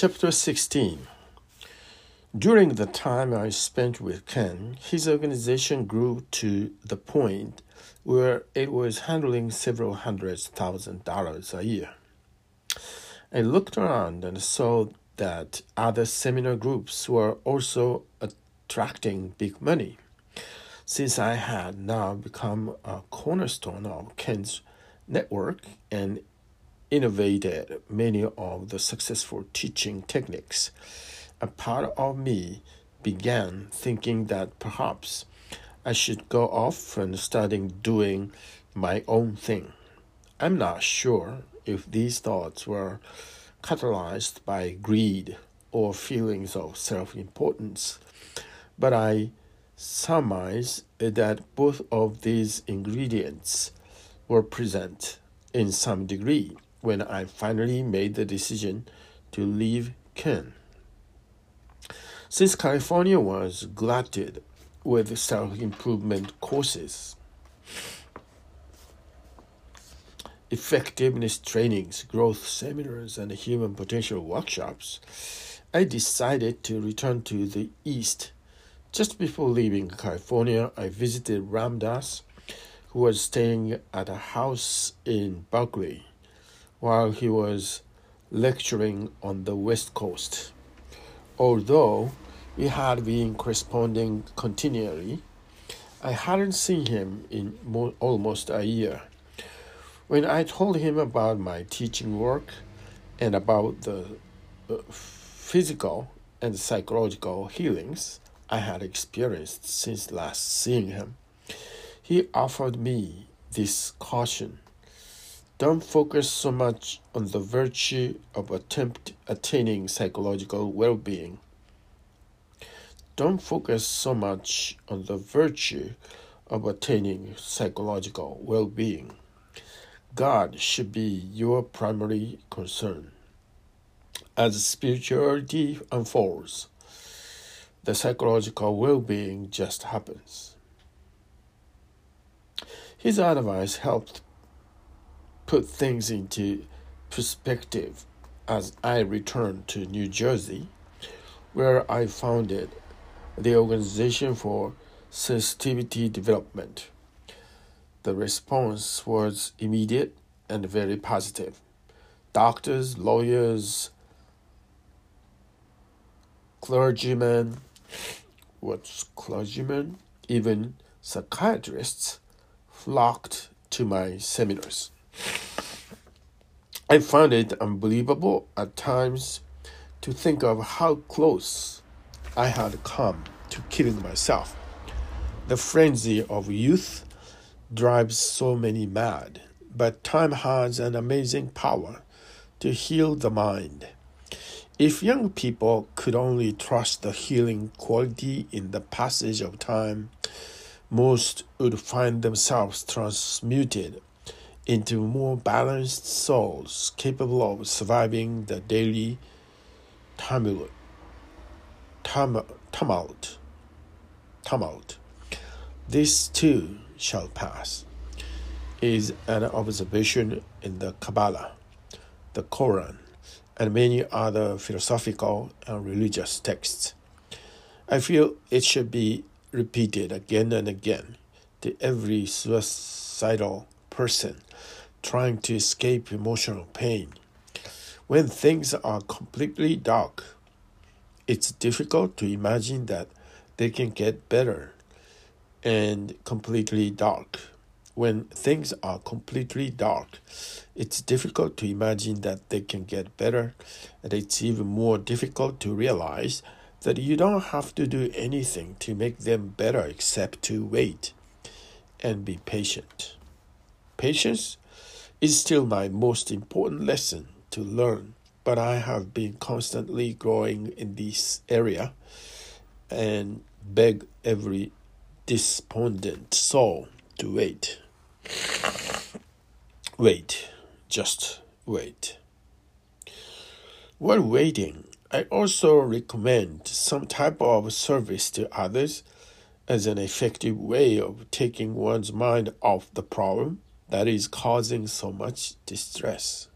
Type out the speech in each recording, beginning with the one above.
Chapter 16 During the time I spent with Ken, his organization grew to the point where it was handling several hundred thousand dollars a year. I looked around and saw that other seminar groups were also attracting big money. Since I had now become a cornerstone of Ken's network and innovated many of the successful teaching techniques, a part of me began thinking that perhaps I should go off and start doing my own thing. I'm not sure if these thoughts were catalyzed by greed or feelings of self importance, but I surmise that both of these ingredients were present in some degree when I finally made the decision to leave Ken. Since California was glutted with self improvement courses, effectiveness trainings, growth seminars, and human potential workshops, I decided to return to the East. Just before leaving California, I visited Ram Dass, who was staying at a house in Berkeley while he was lecturing on the West Coast. Although we had been corresponding continually, I hadn't seen him in mo- almost a year. When I told him about my teaching work and about the uh, physical and psychological healings I had experienced since last seeing him, he offered me this caution. Don't focus so much on the virtue of attempt attaining psychological well-being. Don't focus so much on the virtue of attaining psychological well-being. God should be your primary concern. As spirituality unfolds, the psychological well being just happens. His advice helped put things into perspective as I returned to New Jersey, where I founded the Organization for Sensitivity Development. The response was immediate and very positive. Doctors, lawyers, clergymen, what's clergymen, even psychiatrists flocked to my seminars. I found it unbelievable at times to think of how close I had come to killing myself. The frenzy of youth drives so many mad, but time has an amazing power to heal the mind. If young people could only trust the healing quality in the passage of time, most would find themselves transmuted into more balanced souls capable of surviving the daily tumult. Tumult. Tumult. This too shall pass is an observation in the Kabbalah, the Quran, and many other philosophical and religious texts. I feel it should be repeated again and again to every suicidal person trying to escape emotional pain. When things are completely dark, it's difficult to imagine that they can get better and completely dark. When things are completely dark, it's difficult to imagine that they can get better, and it's even more difficult to realize that you don't have to do anything to make them better except to wait and be patient. Patience is still my most important lesson to learn, but I have been constantly growing in this area and beg every despondent soul to wait. Wait, just wait. While waiting, I also recommend some type of service to others as an effective way of taking one's mind off the problem that is causing so much distress.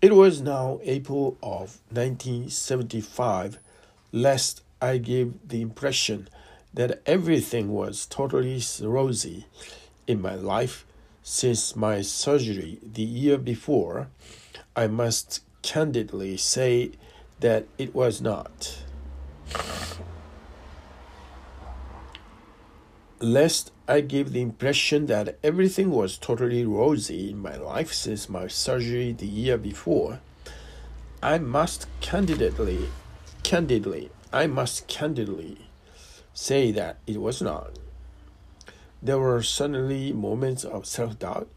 It was now April of 1975, lest I give the impression that everything was totally rosy in my life since my surgery the year before. I must candidly say that it was not. Lest I give the impression that everything was totally rosy in my life since my surgery the year before, I must candidly, candidly, I must candidly say that it was not. There were certainly moments of self doubt,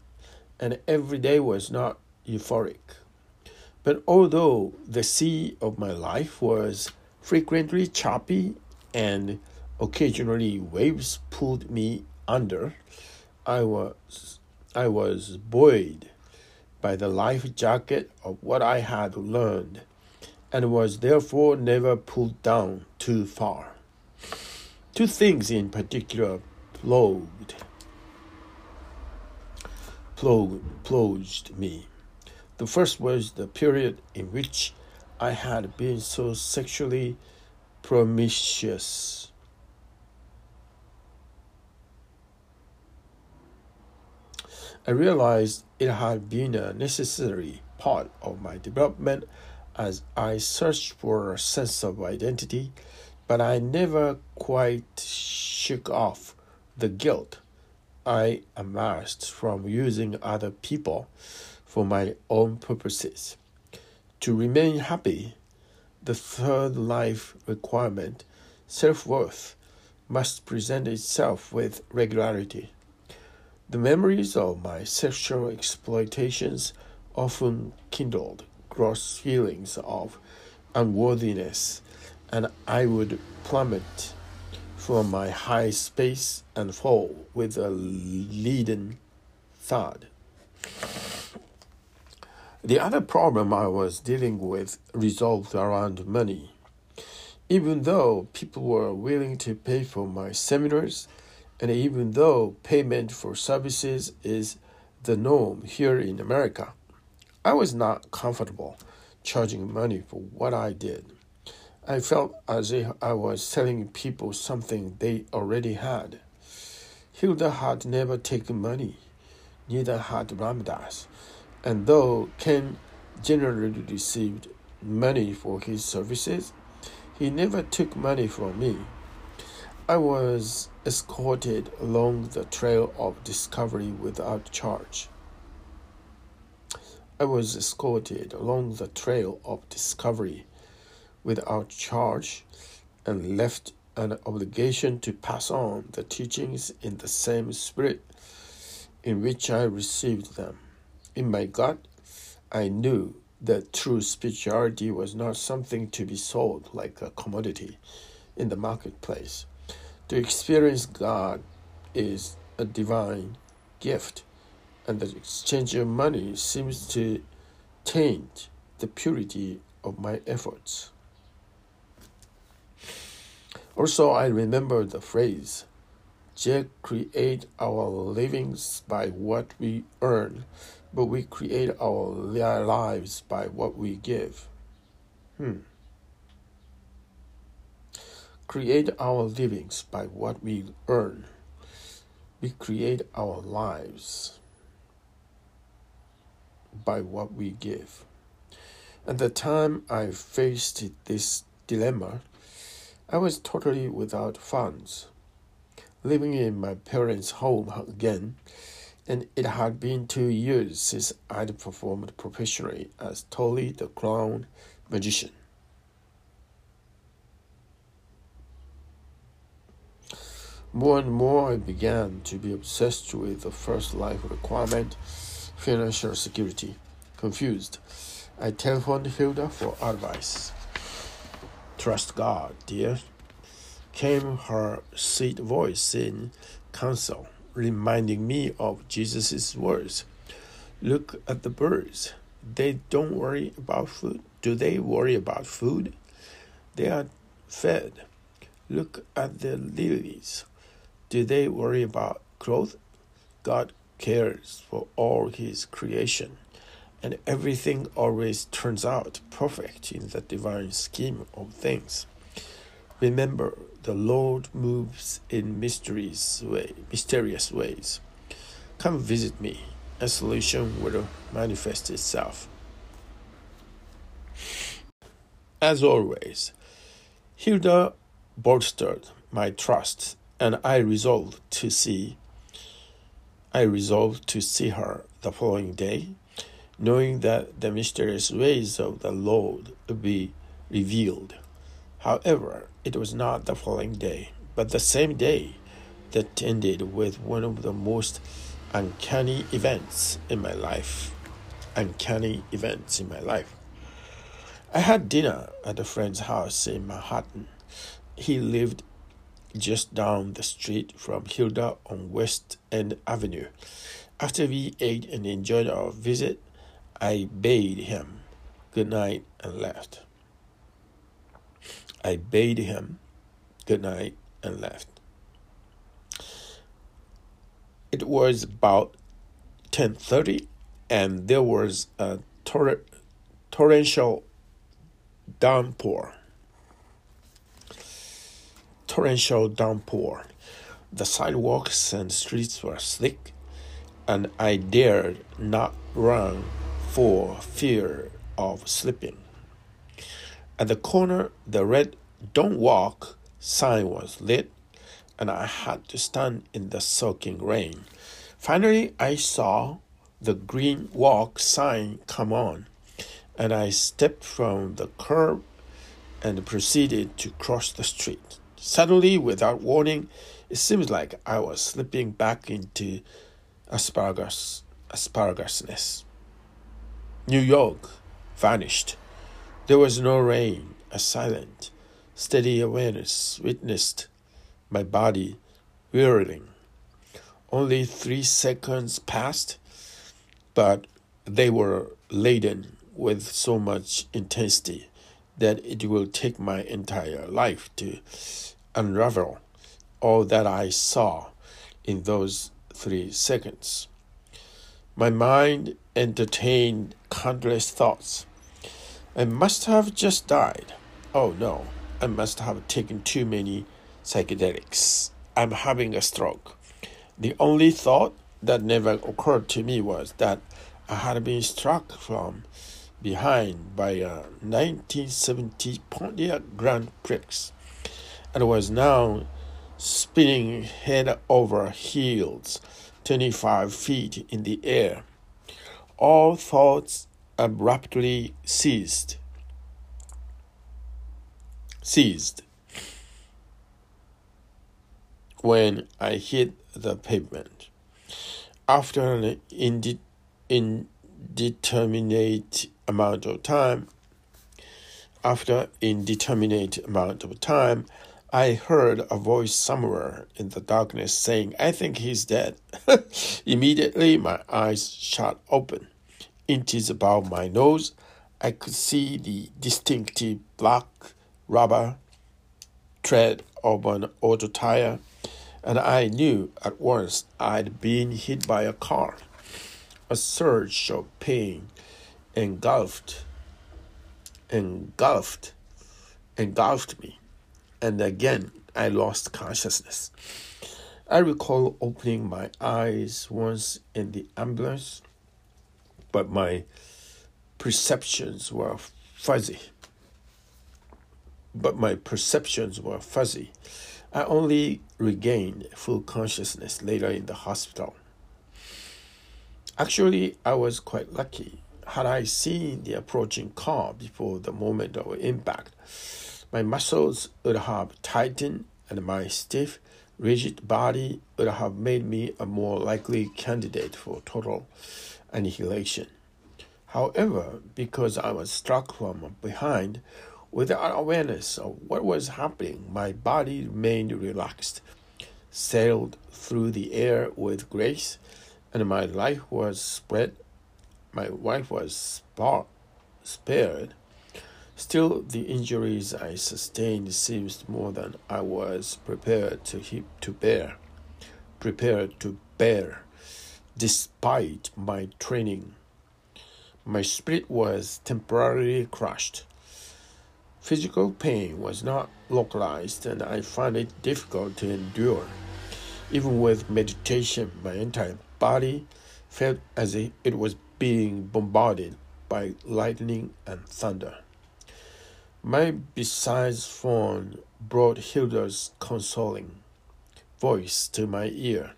and every day was not euphoric. But although the sea of my life was frequently choppy and occasionally waves pulled me under, I was I was buoyed by the life jacket of what I had learned and was therefore never pulled down too far. Two things in particular plagued plagued me. The first was the period in which I had been so sexually promiscuous. I realized it had been a necessary part of my development as I searched for a sense of identity, but I never quite shook off the guilt I amassed from using other people for my own purposes. To remain happy, the third life requirement, self worth, must present itself with regularity. The memories of my sexual exploitations often kindled gross feelings of unworthiness, and I would plummet from my high space and fall with a leaden thud. The other problem I was dealing with revolved around money. Even though people were willing to pay for my seminars, and even though payment for services is the norm here in America, I was not comfortable charging money for what I did. I felt as if I was selling people something they already had. Hilda had never taken money, neither had Ram Dass and though Ken generally received money for his services, he never took money from me. I was escorted along the trail of discovery without charge. I was escorted along the trail of discovery without charge and left an obligation to pass on the teachings in the same spirit in which I received them. In my gut, I knew that true spirituality was not something to be sold like a commodity in the marketplace. To experience God is a divine gift, and the exchange of money seems to taint the purity of my efforts. Also, I remember the phrase, Jack create our livings by what we earn but we create our lives by what we give. Hmm. Create our livings by what we earn. We create our lives by what we give. At the time I faced this dilemma, I was totally without funds, living in my parents' home again and it had been two years since I'd performed professionally as Tolly the Clown Magician. More and more, I began to be obsessed with the first life requirement financial security. Confused, I telephoned Hilda for advice. Trust God, dear, came her sweet voice in counsel reminding me of Jesus' words. Look at the birds. They don't worry about food. Do they worry about food? They are fed. Look at the lilies. Do they worry about clothes? God cares for all his creation, and everything always turns out perfect in the divine scheme of things. Remember, the Lord moves in mysterious way, mysterious ways. Come visit me. A solution will manifest itself. As always, Hilda bolstered my trust, and I resolved to see I resolved to see her the following day, knowing that the mysterious ways of the Lord would be revealed. However, it was not the following day, but the same day that ended with one of the most uncanny events in my life. Uncanny events in my life. I had dinner at a friend's house in Manhattan. He lived just down the street from Hilda on West End Avenue. After we ate and enjoyed our visit, I bade him good night and left. I bade him good night and left. It was about 10:30 and there was a tor- torrential downpour torrential downpour. The sidewalks and streets were slick, and I dared not run for fear of slipping. At the corner, the red Don't Walk sign was lit, and I had to stand in the soaking rain. Finally, I saw the green walk sign come on, and I stepped from the curb and proceeded to cross the street. Suddenly, without warning, it seems like I was slipping back into asparagus asparagusness. New York vanished. There was no rain. A silent, steady awareness witnessed my body whirling. Only three seconds passed, but they were laden with so much intensity that it will take my entire life to unravel all that I saw in those three seconds. My mind entertained countless thoughts. I must have just died. Oh no, I must have taken too many psychedelics. I'm having a stroke. The only thought that never occurred to me was that I had been struck from behind by a 1970 Pontiac Grand Prix and was now spinning head over heels 25 feet in the air. All thoughts abruptly ceased. Ceased when I hit the pavement. After an inde- indeterminate amount of time, after indeterminate amount of time, I heard a voice somewhere in the darkness saying, I think he's dead. Immediately, my eyes shot open. Inches above my nose, I could see the distinctive black rubber tread of an auto tire, and I knew at once I'd been hit by a car. A surge of pain engulfed, engulfed, engulfed me and again I lost consciousness. I recall opening my eyes once in the ambulance, but my perceptions were fuzzy. But my perceptions were fuzzy. I only regained full consciousness later in the hospital. Actually, I was quite lucky. Had I seen the approaching car before the moment of impact, my muscles would have tightened, and my stiff, rigid body would have made me a more likely candidate for total annihilation. However, because I was struck from behind, without awareness of what was happening, my body remained relaxed, sailed through the air with grace, and my life was spread. My wife was spared Still, the injuries I sustained seemed more than I was prepared to to bear, prepared to bear, despite my training. My spirit was temporarily crushed. Physical pain was not localized, and I found it difficult to endure. Even with meditation, my entire body felt as if it was being bombarded by lightning and thunder. My besides phone brought Hilda's consoling voice to my ear.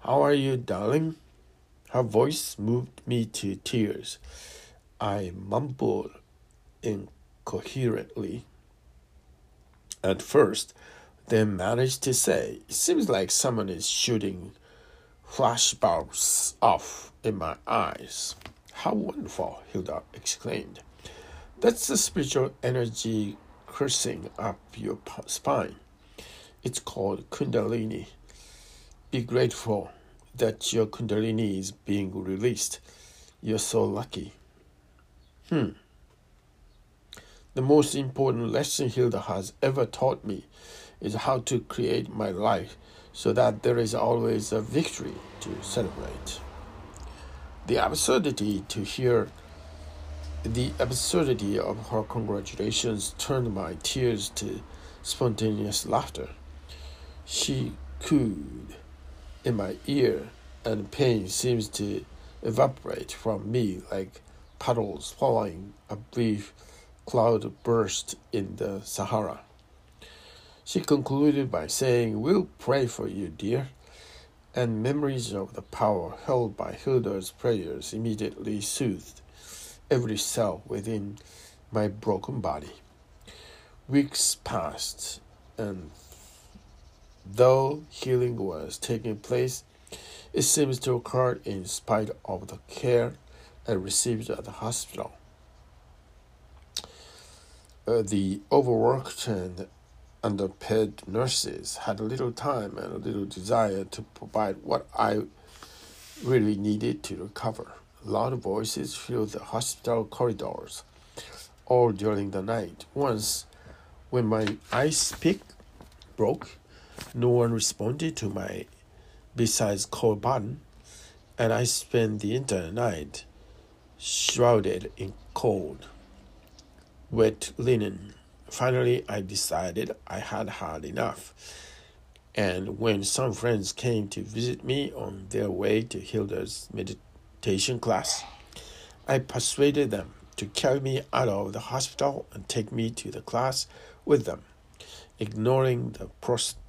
How are you, darling? Her voice moved me to tears. I mumbled incoherently at first, then managed to say, It seems like someone is shooting flashbulbs off in my eyes. How wonderful, Hilda exclaimed. That's the spiritual energy coursing up your spine. It's called Kundalini. Be grateful that your Kundalini is being released. You're so lucky. Hmm. The most important lesson Hilda has ever taught me is how to create my life so that there is always a victory to celebrate. The absurdity to hear the absurdity of her congratulations turned my tears to spontaneous laughter. She cooed in my ear, and pain seems to evaporate from me like puddles following a brief cloud burst in the Sahara. She concluded by saying, We'll pray for you, dear. And memories of the power held by Hilda's prayers immediately soothed every cell within my broken body. Weeks passed, and though healing was taking place, it seems to occur in spite of the care I received at the hospital. Uh, the overworked and underpaid nurses had a little time and a little desire to provide what I really needed to recover. Loud voices filled the hospital corridors all during the night. Once, when my ice pick broke, no one responded to my besides call button, and I spent the entire night shrouded in cold, wet linen Finally, I decided I had had enough. And when some friends came to visit me on their way to Hilda's meditation class, I persuaded them to carry me out of the hospital and take me to the class with them. Ignoring the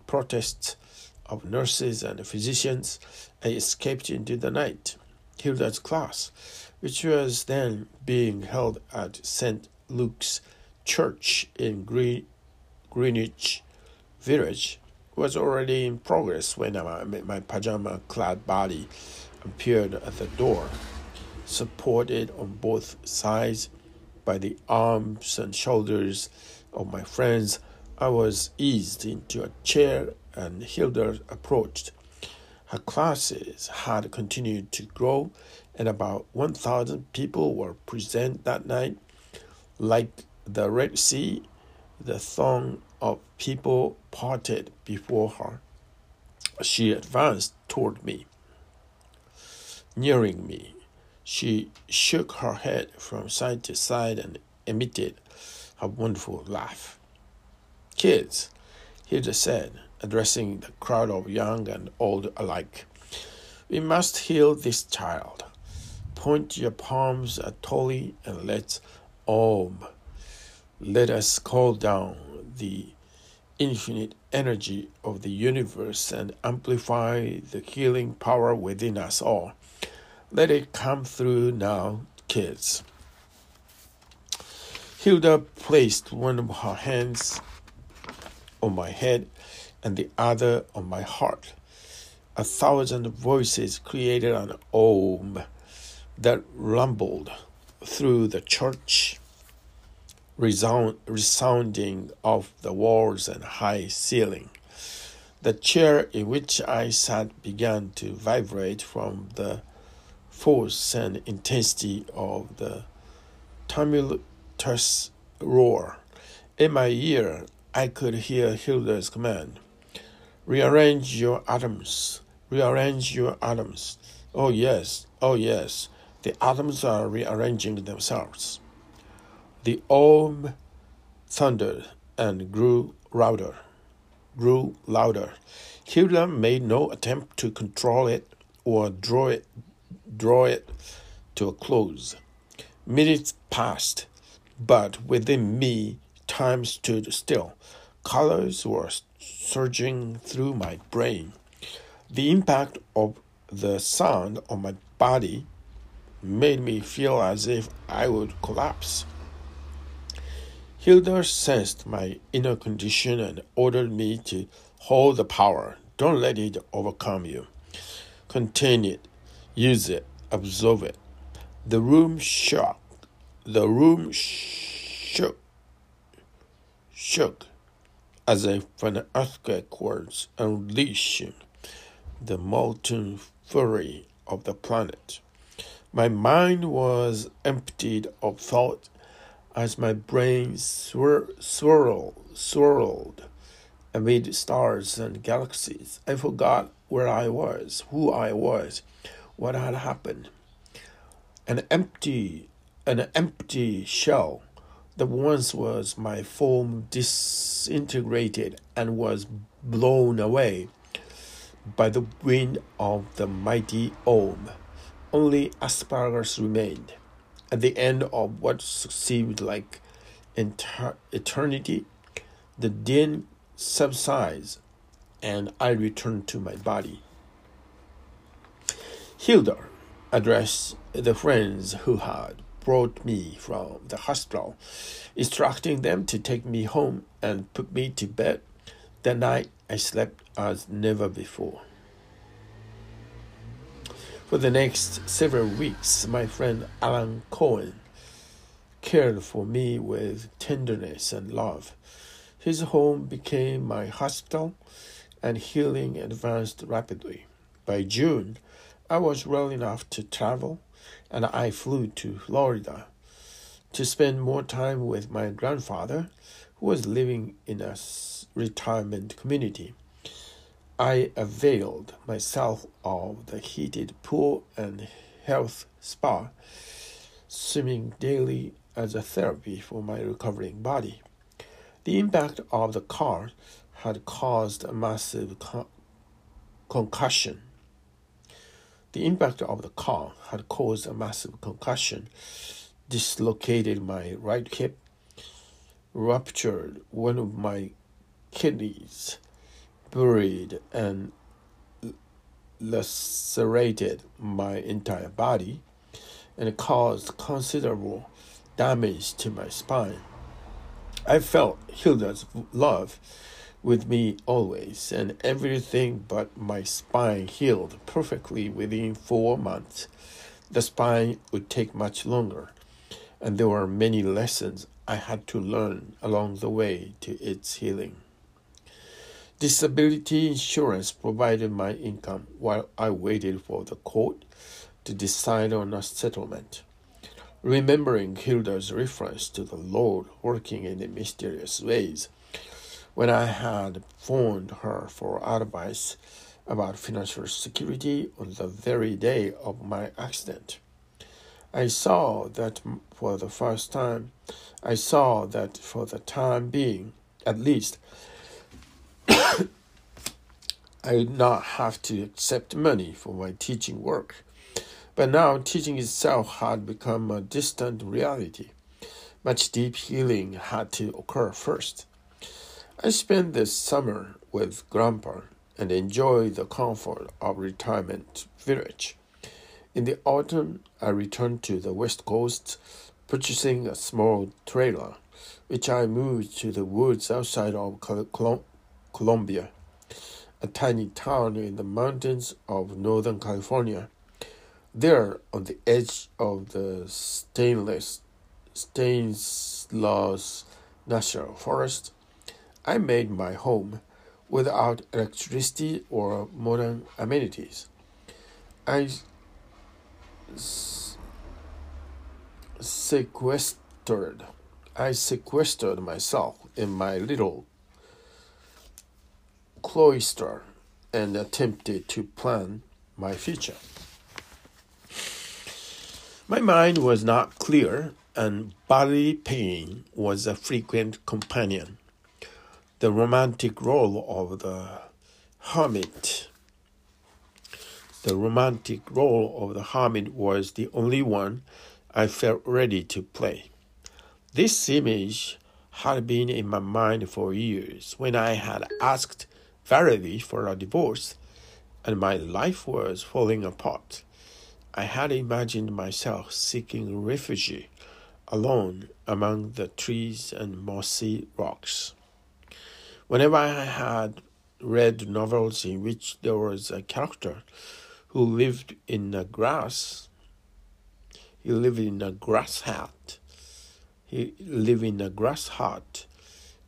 protests of nurses and physicians, I escaped into the night. Hilda's class, which was then being held at St. Luke's church in Green, Greenwich Village was already in progress when my, my pajama clad body appeared at the door, supported on both sides by the arms and shoulders of my friends. I was eased into a chair and Hilda approached. Her classes had continued to grow, and about 1,000 people were present that night. Like the Red Sea, the throng of people parted before her. She advanced toward me. Nearing me, she shook her head from side to side and emitted a wonderful laugh. Kids, Hilda said, addressing the crowd of young and old alike, we must heal this child. Point your palms at Tolly and let's Om let us call down the infinite energy of the universe and amplify the healing power within us all. Let it come through now, kids. Hilda placed one of her hands on my head and the other on my heart. A thousand voices created an om that rumbled through the church resound, resounding of the walls and high ceiling. The chair in which I sat began to vibrate from the force and intensity of the tumultuous roar. In my ear, I could hear Hilda's command Rearrange your atoms, rearrange your atoms. Oh, yes, oh, yes. The atoms are rearranging themselves. The om thundered and grew louder, grew louder. Hilda made no attempt to control it or draw it, draw it to a close. Minutes passed, but within me time stood still. Colors were surging through my brain. The impact of the sound on my body made me feel as if I would collapse. Hilda sensed my inner condition and ordered me to hold the power. Don't let it overcome you. Contain it, use it, absorb it. The room shook. The room shook, shook, as if an earthquake was unleashing the molten fury of the planet. My mind was emptied of thought as my brain swir- swirled, swirled amid stars and galaxies. I forgot where I was, who I was, what had happened. An empty, an empty shell that once was my form disintegrated and was blown away by the wind of the mighty Om. Only asparagus remained. At the end of what seemed like eternity, the din subsides and I return to my body. Hilda addressed the friends who had brought me from the hospital, instructing them to take me home and put me to bed. That night I slept as never before. For the next several weeks, my friend Alan Cohen cared for me with tenderness and love. His home became my hospital, and healing advanced rapidly. By June, I was well enough to travel, and I flew to Florida to spend more time with my grandfather, who was living in a retirement community. I availed myself of the heated pool and health spa, swimming daily as a therapy for my recovering body. The impact of the car had caused a massive con- concussion. The impact of the car had caused a massive concussion, dislocated my right hip, ruptured one of my kidneys, buried and lacerated my entire body and caused considerable damage to my spine. I felt Hilda's love with me always, and everything but my spine healed perfectly within four months. The spine would take much longer, and there were many lessons I had to learn along the way to its healing. Disability insurance provided my income while I waited for the court to decide on a settlement. Remembering Hilda's reference to the Lord working in mysterious ways, when I had phoned her for advice about financial security on the very day of my accident, I saw that for the first time, I saw that for the time being, at least, I did not have to accept money for my teaching work. But now teaching itself had become a distant reality. Much deep healing had to occur first. I spent the summer with Grandpa and enjoyed the comfort of retirement village. In the autumn, I returned to the west coast, purchasing a small trailer, which I moved to the woods outside of Columbia a tiny town in the mountains of Northern California. There, on the edge of the stainless, Stanislaus National Forest, I made my home without electricity or modern amenities. I sequestered. I sequestered myself in my little cloister and attempted to plan my future. My mind was not clear, and bodily pain was a frequent companion. The romantic role of the hermit. The romantic role of the hermit was the only one I felt ready to play. This image had been in my mind for years when I had asked Valerie for a divorce and my life was falling apart. I had imagined myself seeking refuge alone among the trees and mossy rocks. Whenever I had read novels in which there was a character who lived in the grass, he lived in a grass hut. He lived in a grass hut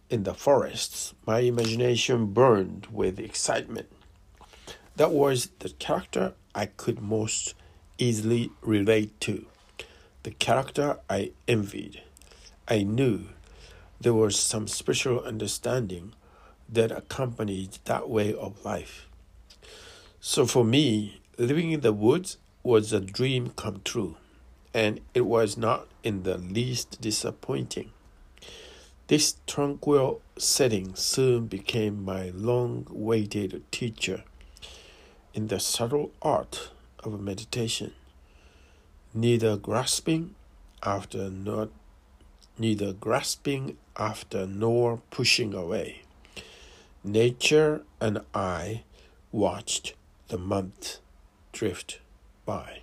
in the forests. My imagination burned with excitement. That was the character I could most easily relate to, the character I envied. I knew there was some special understanding that accompanied that way of life. So for me, living in the woods was a dream come true, and it was not in the least disappointing. This tranquil setting soon became my long awaited teacher in the subtle art of meditation, neither grasping after not neither grasping after nor pushing away. Nature and I watched the month drift by.